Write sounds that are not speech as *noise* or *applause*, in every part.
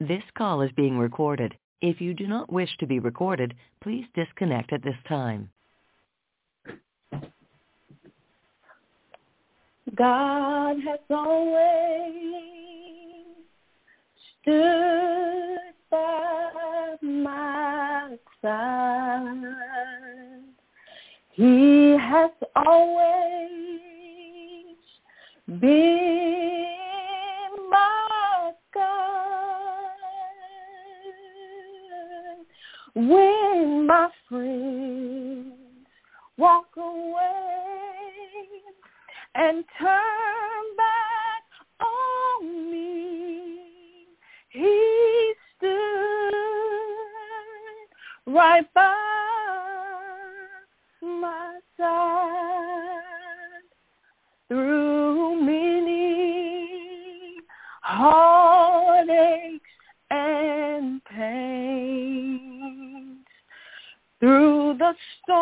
This call is being recorded. If you do not wish to be recorded, please disconnect at this time. God has always stood by my side. He has always been When my friends walk away and turn back on me, he stood right by my side so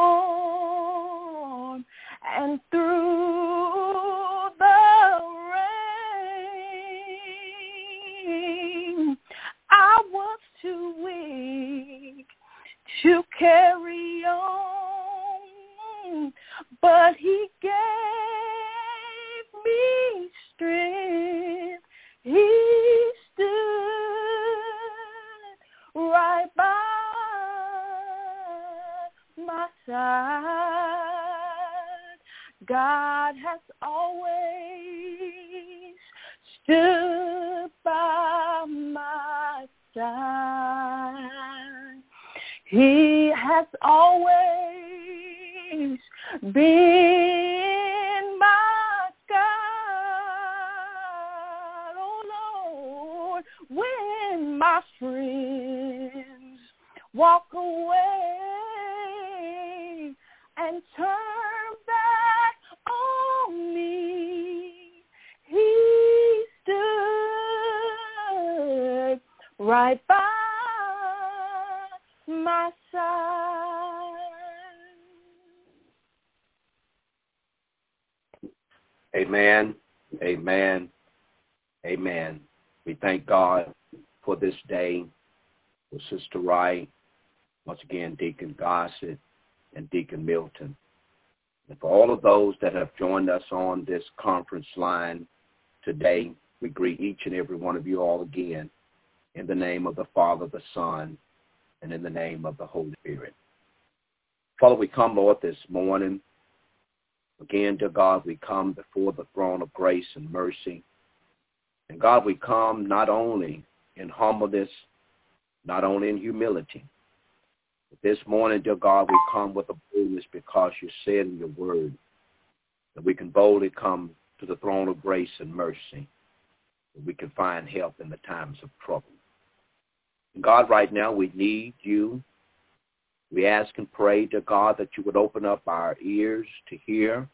He has always been my God. Oh Lord, when my friends walk away day, for Sister Wright, once again, Deacon Gossett, and Deacon Milton. And for all of those that have joined us on this conference line today, we greet each and every one of you all again in the name of the Father, the Son, and in the name of the Holy Spirit. Father, we come, Lord, this morning. Again, dear God, we come before the throne of grace and mercy. And God, we come not only in humbleness, not only in humility, but this morning, dear God, we come with a boldness because you said in your word that we can boldly come to the throne of grace and mercy, that we can find help in the times of trouble. And God, right now, we need you. We ask and pray, dear God, that you would open up our ears to hear.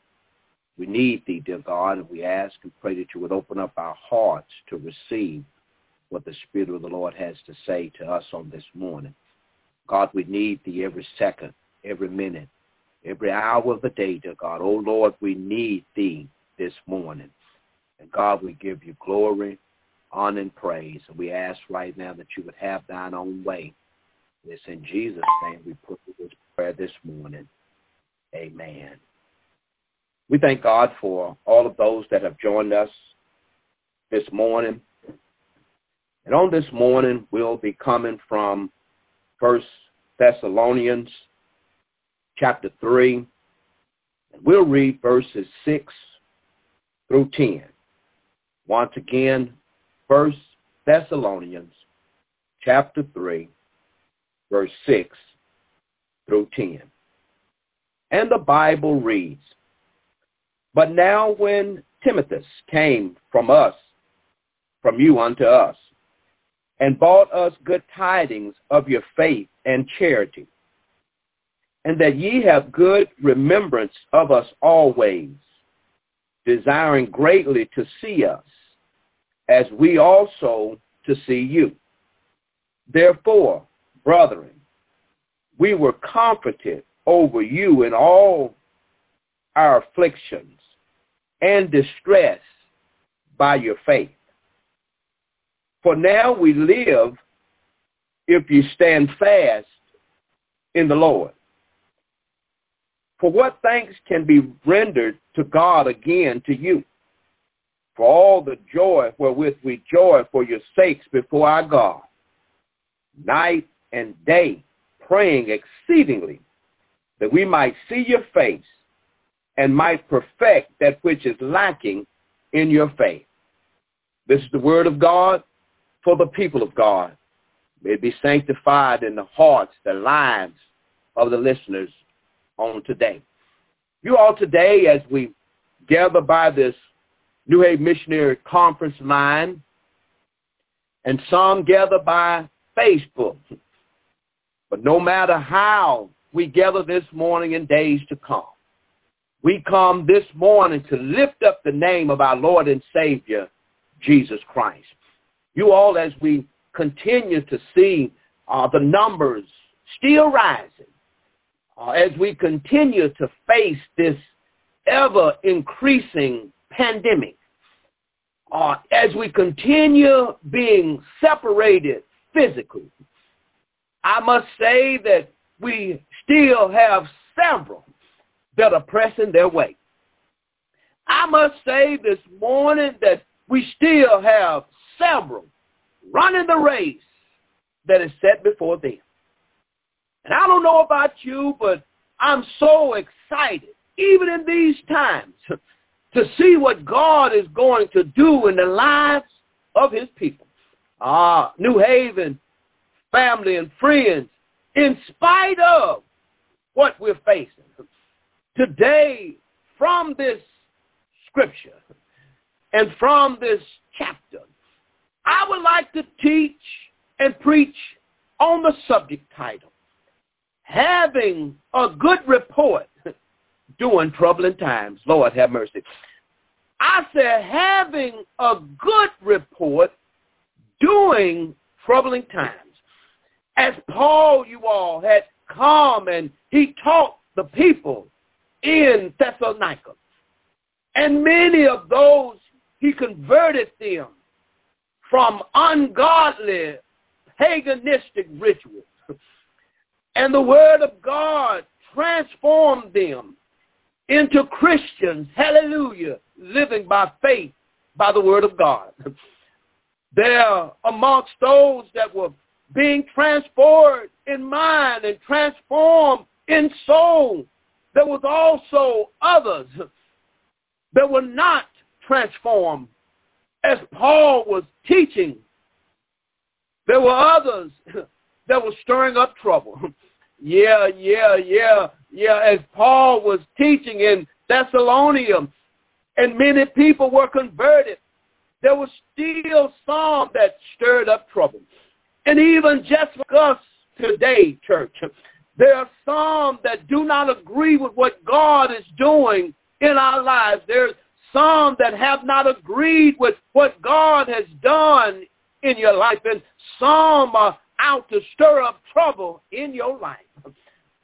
We need thee, dear God, and we ask and pray that you would open up our hearts to receive what the Spirit of the Lord has to say to us on this morning. God, we need thee every second, every minute, every hour of the day, dear God. Oh, Lord, we need thee this morning. And God, we give you glory, honor, and praise. And we ask right now that you would have thine own way. It's in Jesus' name we put this prayer this morning. Amen. We thank God for all of those that have joined us this morning. And on this morning, we'll be coming from First Thessalonians chapter 3. And we'll read verses 6 through 10. Once again, First Thessalonians chapter 3, verse 6 through 10. And the Bible reads, But now when Timothy came from us, from you unto us, and brought us good tidings of your faith and charity, and that ye have good remembrance of us always, desiring greatly to see us, as we also to see you. Therefore, brethren, we were comforted over you in all our afflictions and distress by your faith. For now we live if you stand fast in the Lord. For what thanks can be rendered to God again to you? For all the joy wherewith we joy for your sakes before our God, night and day, praying exceedingly, that we might see your face and might perfect that which is lacking in your faith. This is the word of God for the people of God. May be sanctified in the hearts, the lives of the listeners on today. You all today, as we gather by this New Haven Missionary Conference line, and some gather by Facebook. But no matter how we gather this morning and days to come, we come this morning to lift up the name of our Lord and Savior, Jesus Christ. You all, as we continue to see uh, the numbers still rising, uh, as we continue to face this ever-increasing pandemic, uh, as we continue being separated physically, I must say that we still have several that are pressing their way. I must say this morning that we still have several running the race that is set before them. And I don't know about you, but I'm so excited, even in these times, *laughs* to see what God is going to do in the lives of his people. Ah, New Haven, family and friends, in spite of what we're facing. *laughs* Today, from this scripture and from this chapter, I would like to teach and preach on the subject title, Having a Good Report *laughs* During Troubling Times. Lord have mercy. I said having a good report during troubling times. As Paul, you all, had come and he taught the people in Thessalonica. And many of those, he converted them from ungodly, paganistic rituals. *laughs* And the word of God transformed them into Christians, hallelujah, living by faith by the word of God. *laughs* There amongst those that were being transformed in mind and transformed in soul there was also others *laughs* that were not transformed as Paul was teaching. There were others *laughs* that were stirring up trouble. *laughs* yeah, yeah, yeah, yeah. As Paul was teaching in Thessalonica, and many people were converted, there was still some that stirred up trouble. And even just like us today, church, there are some that do not agree with what God is doing in our lives. There's some that have not agreed with what God has done in your life. And some are out to stir up trouble in your life.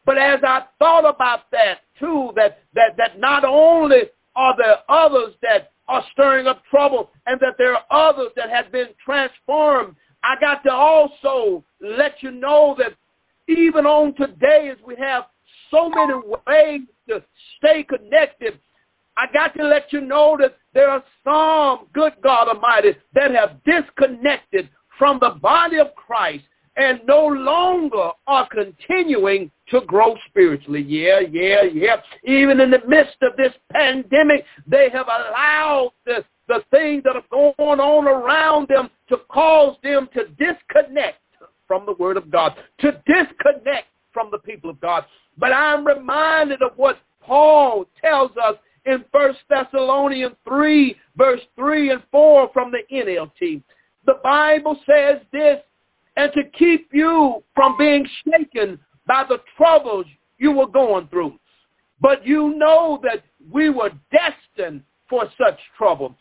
But as I thought about that too, that, that, that not only are there others that are stirring up trouble and that there are others that have been transformed, I got to also let you know that even on today as we have so many ways to stay connected, I got to let you know that there are some, good God Almighty, that have disconnected from the body of Christ and no longer are continuing to grow spiritually. Yeah, yeah, yeah. Even in the midst of this pandemic, they have allowed the, the things that are going on around them to cause them to disconnect from the word of God, to disconnect from the people of God. But I'm reminded of what Paul tells us in 1 Thessalonians 3, verse 3 and 4 from the NLT. The Bible says this, and to keep you from being shaken by the troubles you were going through. But you know that we were destined for such trouble.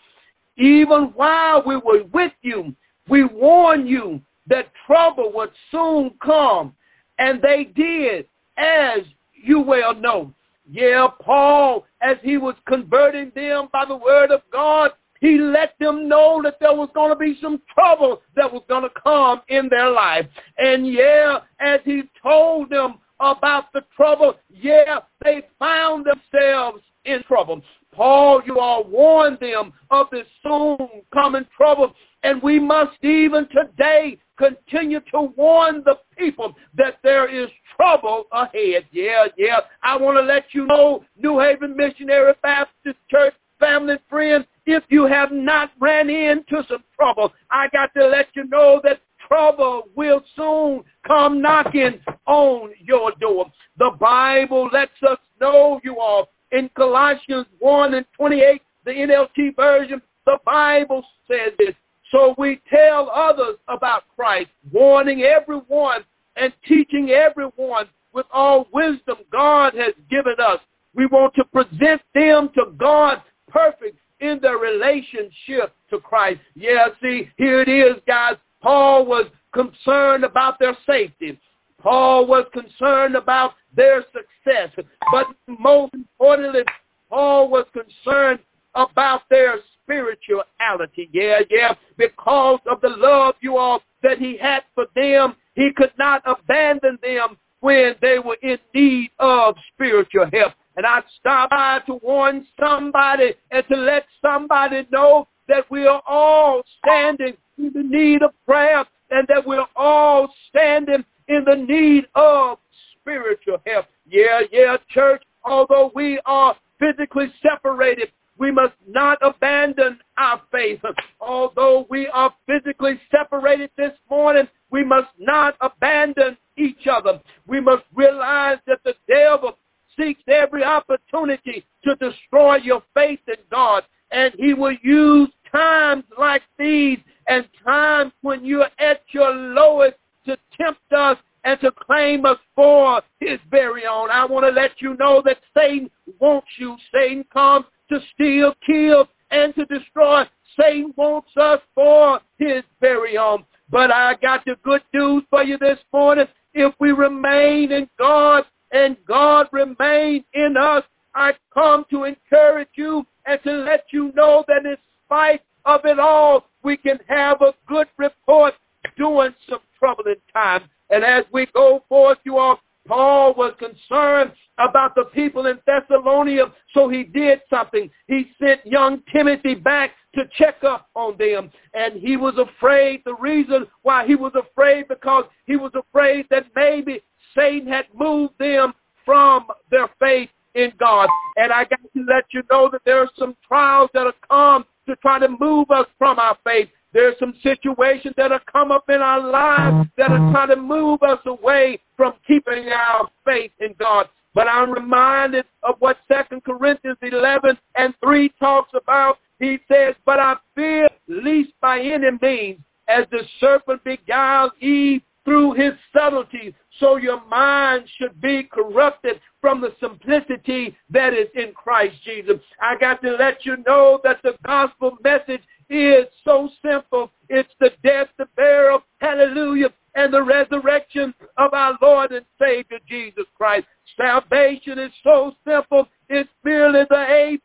Even while we were with you, we warned you that trouble would soon come. And they did, as you well know. Yeah, Paul, as he was converting them by the word of God, He let them know that there was going to be some trouble that was going to come in their life. And yeah, as he told them about the trouble, yeah, they found themselves in trouble. Paul, you all warned them of this soon coming trouble. And we must even today continue to warn the people that there is trouble ahead. Yeah, yeah. I want to let you know, New Haven Missionary Baptist Church family and friends, if you have not ran into some trouble, I got to let you know that trouble will soon come knocking on your door. The Bible lets us know, you all, in Colossians 1 and 28, the NLT version, the Bible says this. So we tell others about Christ, warning everyone and teaching everyone with all wisdom God has given us. We want to present them to God perfect in their relationship to Christ. Yeah, see, here it is, guys. Paul was concerned about their safety. Paul was concerned about their success. But most importantly, Paul was concerned about their spirituality. Yeah, yeah. Because of the love you all that he had for them, he could not abandon them when they were in need of spiritual help. And I stop by to warn somebody and to let somebody know that we are all standing in the need of prayer and that we're all standing in the need of spiritual help. Yeah, yeah, church, although we are physically separated, we must not abandon our faith. Although we are physically separated this morning, we must not abandon each other. We must realize that the devil seeks every opportunity to destroy your faith in God. And he will use times like these and times when you're at your lowest to tempt us and to claim us for his very own. I want to let you know that Satan wants you. Satan comes to steal, kill, and to destroy. Satan wants us for his very own. But I got the good news for you this morning. If we remain in God and God remain in us, I come to encourage you and to let you know that in spite of it all, we can have a good report during some troubling times. And as we go forth, you all, Paul was concerned about the people in Thessalonica, so he did something. He sent young Timothy back to check up on them. And he was afraid. The reason why he was afraid, because he was afraid that maybe Satan had moved them from their faith in God. And I got to let you know that there are some trials that have come to try to move us from our faith. There's some situations that have come up in our lives that are trying to move us away from keeping our faith in God. But I'm reminded of what Second Corinthians 11 and 3 talks about. He says, but I fear least by any means, as the serpent beguiled Eve through his subtlety, so your mind should be corrupted from the simplicity that is in Christ Jesus. I got to let you know that the gospel message is so simple. It's the death, the burial, hallelujah, and the resurrection of our Lord and Savior Jesus Christ. Salvation is so simple. It's merely the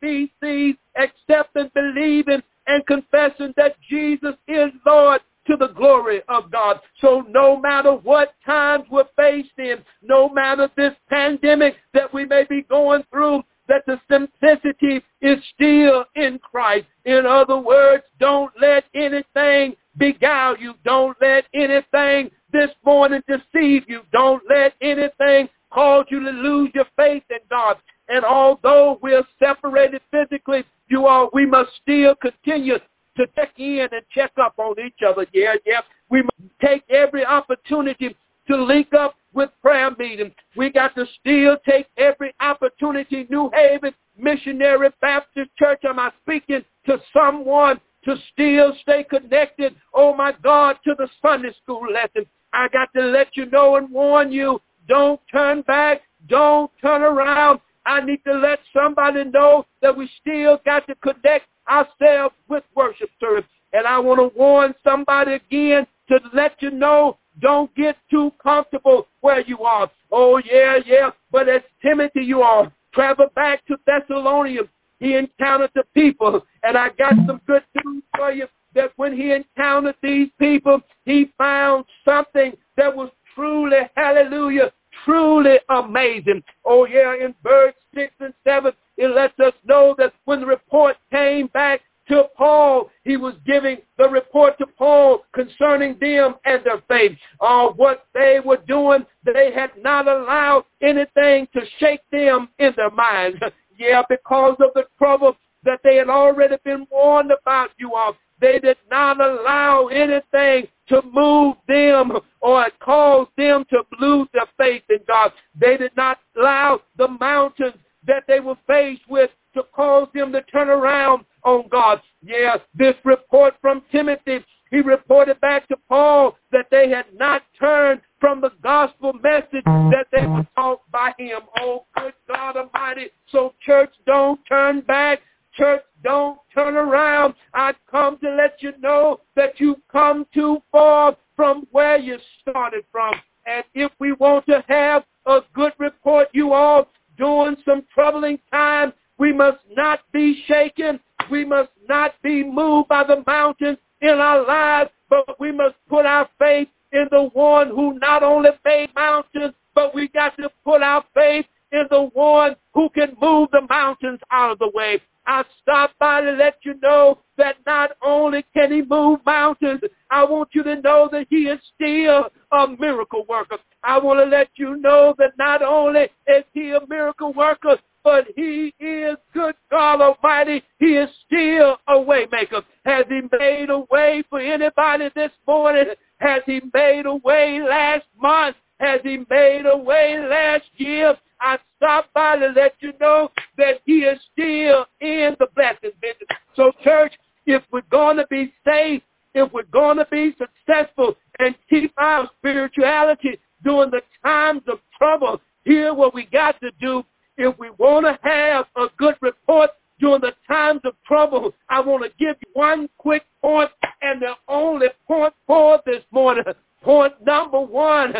ABCs, accepting, believing, and confessing that Jesus is Lord to the glory of God. So no matter what times we're faced in, no matter this pandemic that we may be going through, that the simplicity is still in Christ. In other words, don't let anything beguile you. Don't let anything this morning deceive you. Don't let anything cause you to lose your faith in God. And although we're separated physically, you all, we must still continue to check in and check up on each other. Yeah, yeah. We must take every opportunity to link up with prayer meetings. We got to still take every opportunity. New Haven Missionary Baptist Church, am I speaking to someone to still stay connected, oh my God, to the Sunday school lesson. I got to let you know and warn you, don't turn back, don't turn around. I need to let somebody know that we still got to connect ourselves with worship service. And I want to warn somebody again to let you know, don't get too comfortable where you are. Oh, yeah, yeah. But as Timothy, you are. Travel back to Thessalonica. he encountered the people. And I got some good news for you that when he encountered these people, he found something that was truly, hallelujah, truly amazing. Oh yeah, in verse 6 and 7, it lets us know that when the report came back to Paul, he was giving the report to Paul concerning them and their faith. Uh, what they were doing, they had not allowed anything to shake them in their minds. *laughs* yeah, because of the trouble that they had already been warned about you all. They did not allow anything to move them or cause them to lose their faith in God. They did not allow the mountains that they were faced with to cause them to turn around on God. Yes, this report from Timothy, he reported back to Paul that they had not turned from the gospel message that they were taught by him. Oh, good God Almighty. So church, don't turn back. Church, don't turn around. I come to let you know that you've come too far from where you started from. And if we want to have a good report, you all during some troubling times, we must not be shaken. We must not be moved by the mountains in our lives, but we must put our faith in the one who not only made mountains, but we got to put our faith in the one who can move the mountains out of the way. I stopped by to let you know that not only can he move mountains, I want you to know that he is still a miracle worker. I want to let you know that not only is he a miracle worker, but he is good God Almighty. He is still a waymaker. Has he made a way for anybody this morning? Has he made a way last month? Has he made a way last year? I stopped by to let you know that he is still in the blessing business. So church, if we're going to be safe, if we're going to be successful and keep our spirituality during the times of trouble, here what we got to do if we want to have a good report during the times of trouble, I want to give you one quick point and the only point for this morning. Point number one,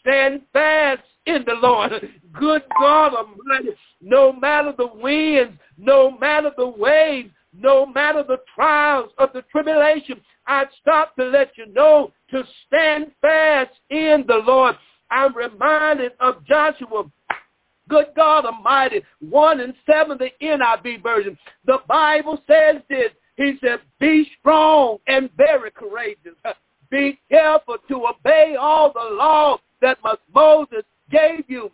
stand fast in the Lord. Good God Almighty, no matter the winds, no matter the waves, no matter the trials of the tribulation, I stop to let you know to stand fast in the Lord. I'm reminded of Joshua Good God Almighty, 1 and 7, the NIV version. The Bible says this. He said, be strong and very courageous. Be careful to obey all the law that Moses gave you.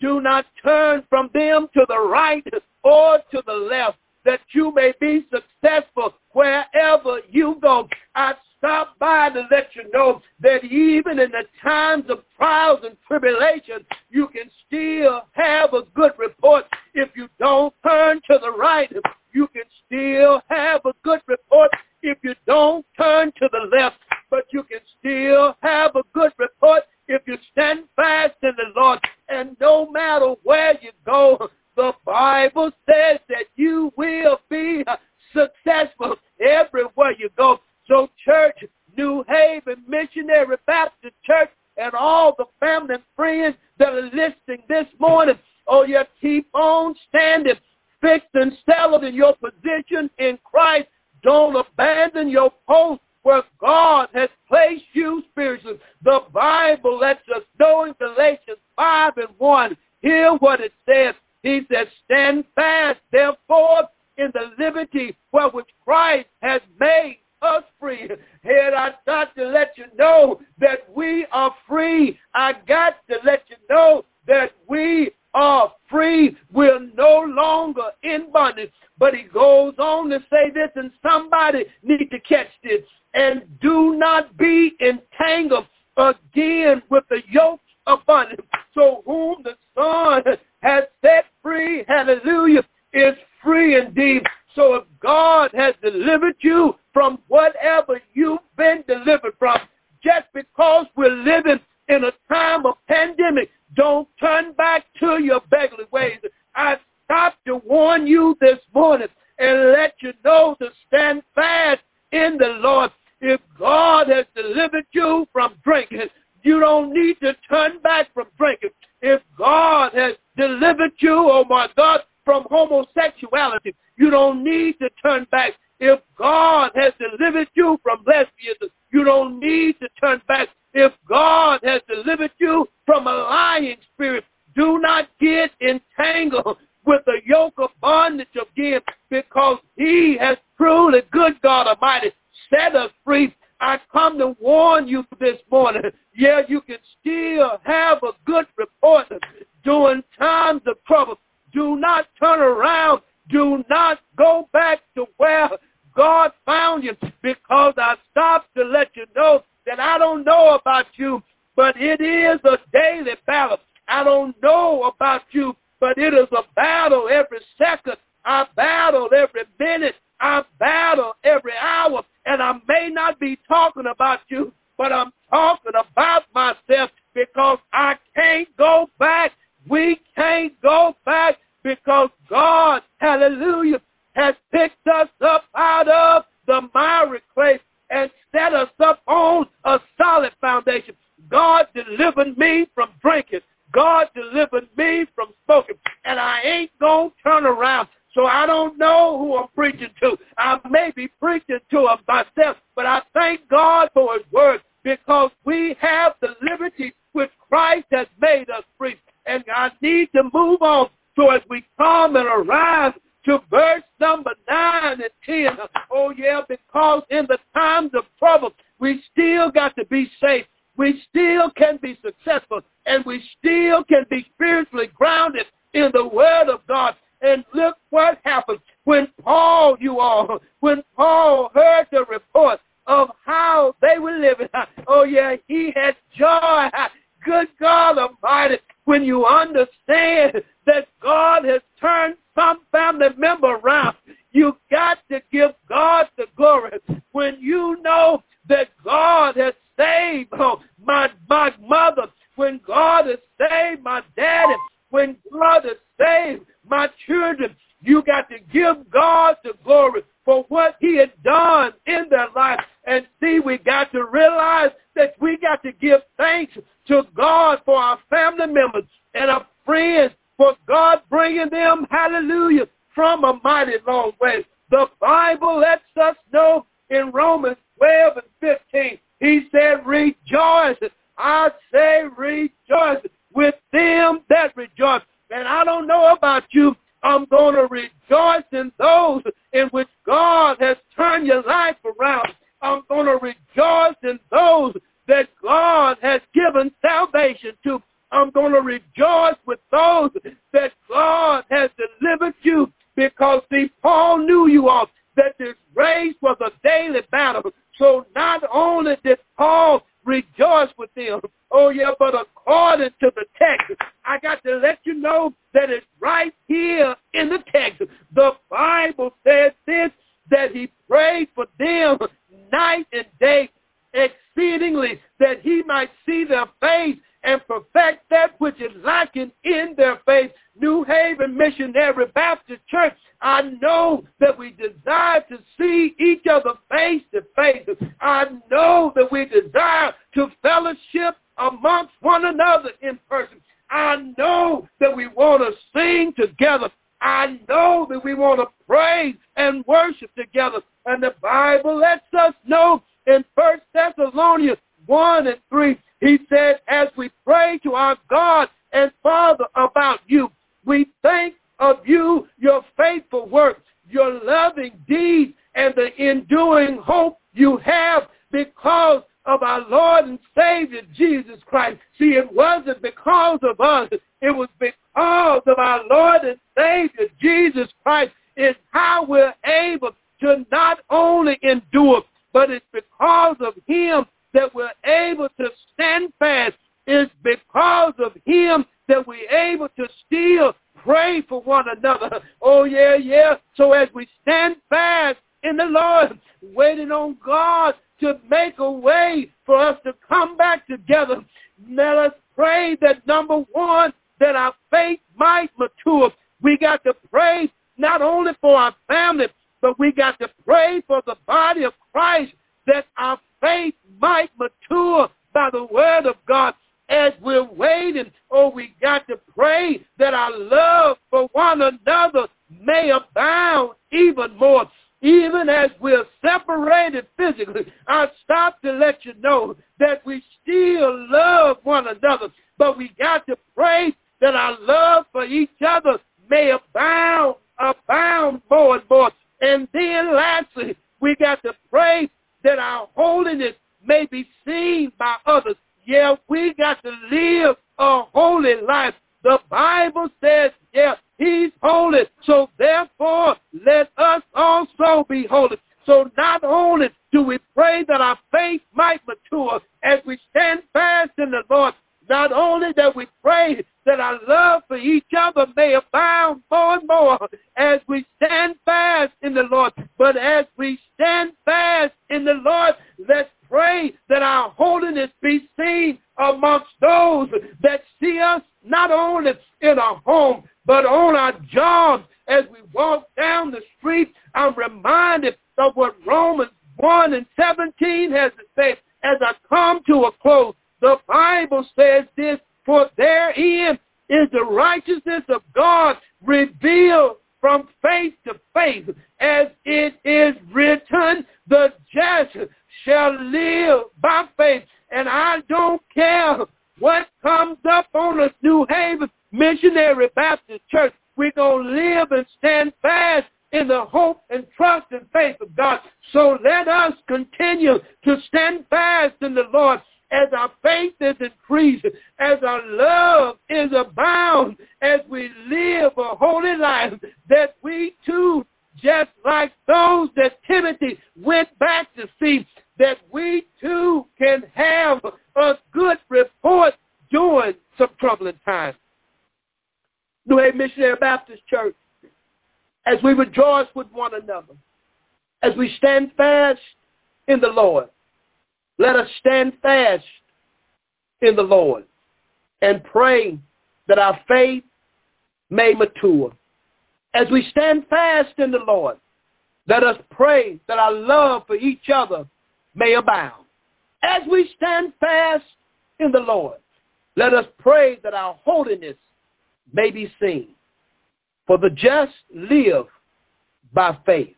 Do not turn from them to the right or to the left, that you may be successful wherever you go. I stop by to let you know that even in the times of trials and tribulation, you can still have a good post where God has placed you spiritually. The Bible lets us know in Galatians 5 and 1, hear what it says. He says, stand fast, therefore, in the liberty where which Christ has made us free. And I got to let you know that we are free. I got to let you know that we are free. We're no longer in bondage. But he goes on to say this, and somebody need to catch this. And do not be entangled again with the yoke of bondage. So whom the Son has set free, hallelujah, is free indeed. So if God has delivered you from whatever you've been delivered from, just because we're living in a time of pandemic, don't turn back to ways. I stopped to warn you this morning and let you know to stand fast in the Lord. If God has delivered you from drinking, you don't need to turn back from drinking. If God has delivered you, oh my God, from homosexuality, You don't need to turn back. If God has delivered you from lesbianism, you don't need to turn back. If God has delivered you from a lying spirit, do not get entangled with the yoke of bondage again because he has truly, good God Almighty, set us free. I come to warn you this morning. Yeah, you can still have a good report during times of trouble. Do not turn around. Do not go back to where God found you because I stopped to let you that I don't know about you, but it is a daily battle. I don't know about you, but it is a battle every second. I battle every minute. I battle every hour. And I may not be talking about you, but I'm talking about myself because I can't go back. We can't go back because God, hallelujah, has picked us up out of the miry clay and set us up on a solid foundation. God delivered me from drinking. God delivered me from smoking. And I ain't going to turn around. So I don't know who I'm preaching to. I may be preaching to myself, but I thank God for his word because we have the liberty which Christ has made us free. And I need to move on. So as we come and arrive to verse number 9 and 10, oh yeah, because in the times of trouble, we still got to be safe we still can be successful and we still can be spiritually grounded in the word of God. And look what happened when Paul, you all, when Paul heard the report of how they were living. *laughs* Oh yeah, he had joy. *laughs* Good God Almighty, when you understand that God has turned some family member around, you got to give God the glory. When you know that God has saved oh, my, my mother, when God has saved my daddy, when God has saved my children, you got to give God the glory for what he had done in their life. And see, we got to realize that we got to give thanks to God for our family members and our friends for God bringing them, hallelujah, from a mighty long way. The Bible lets us know in Romans 12 and 15 he said, rejoice. I say rejoice with them that rejoice. And I don't know about you. I'm going to rejoice in those in which God has turned your life around. I'm going to rejoice in those that God has given salvation to. I'm going to rejoice with those that God has delivered you because, see, Paul knew you all that this race was a daily battle. So not only did Paul rejoice with them, oh yeah, but according to the text, I got to let you know that it's right here in the text. The Bible says this, that he prayed for them night and day exceedingly that he might see their faith and perfect that which is lacking in their faith. New Haven Missionary Baptist Church, I know that we desire to see each other face to face. I know that we desire to fellowship amongst one another in person. I know that we want to sing together. I know that we want to praise and worship together. And the Bible lets us know in First Thessalonians 1 and 3, he said, as we pray to our God and Father about you, we think of you, your faithful work, your loving deeds, and the enduring hope you have because of our Lord and Savior Jesus Christ. See, it wasn't because of us. It was because of our Lord and Savior Jesus Christ is how we're able to not only endure, but it's because of him that we're able to stand fast. is because of him that we're able to still pray for one another. Oh, yeah, yeah. So as we stand fast in the Lord, waiting on God to make a way for us to come back together, let us pray that number one, that our faith might mature. We got to pray not only for our family, but we got to pray for the body of Christ that our faith might mature by the word of God as we're waiting. Oh, we got to pray that our love for one another may abound even more. Even as we're separated physically, I stop to let you know that we still love one another, but we got to pray that our love for each other may abound, abound more and more. And then lastly, we got to pray that our holiness may be seen by others. Yeah, we got to live a holy life. The Bible says, yeah, he's holy. So therefore, let us also be holy. So not only do we pray that our faith might mature as we stand fast in the Lord, not only that we pray that our love for each other may abound more and more as we stand fast in the Lord, but as we stand fast in the Lord, let's pray that our holiness be seen amongst those that see us not only in our home, but on our jobs. As we walk down the street, I'm reminded of what Romans 1 and 17 has to say as I come to a close. The Bible says this, for therein is the righteousness of God revealed from faith to faith, as it is written, the just shall live by faith. And I don't care what comes up on the New Haven Missionary Baptist Church. We're going to live and stand fast in the hope and trust and faith of God. So let us continue to stand fast in the Lord as our faith is increased, as our love is abound, as we live a holy life, that we too, just like those that Timothy went back to see, that we too can have a good report during some troubling times. New Haven Missionary Baptist Church, as we rejoice with one another, as we stand fast in the Lord, let us stand fast in the Lord and pray that our faith may mature. As we stand fast in the Lord, let us pray that our love for each other may abound. As we stand fast in the Lord, let us pray that our holiness may be seen. For the just live by faith.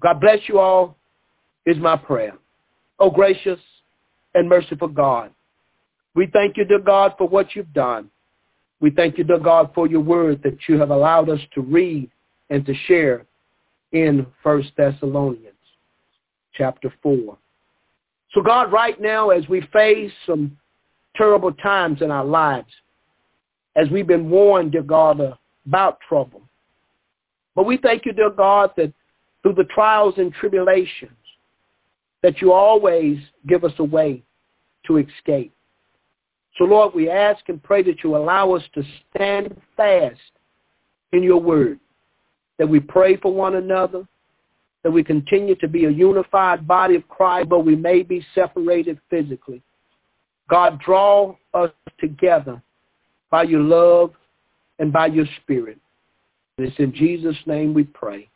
God bless you all is my prayer. Oh, gracious and merciful God, we thank you, dear God, for what you've done. We thank you, dear God, for your word that you have allowed us to read and to share in First Thessalonians chapter 4. So God, right now, as we face some terrible times in our lives, as we've been warned, dear God, about trouble, but we thank you, dear God, that through the trials and tribulations, that you always give us a way to escape. So, Lord, we ask and pray that you allow us to stand fast in your word, that we pray for one another, that we continue to be a unified body of Christ, but we may be separated physically. God, draw us together by your love and by your spirit. And it's in Jesus' name we pray.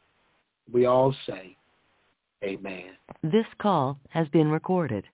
We all say, Amen. This call has been recorded.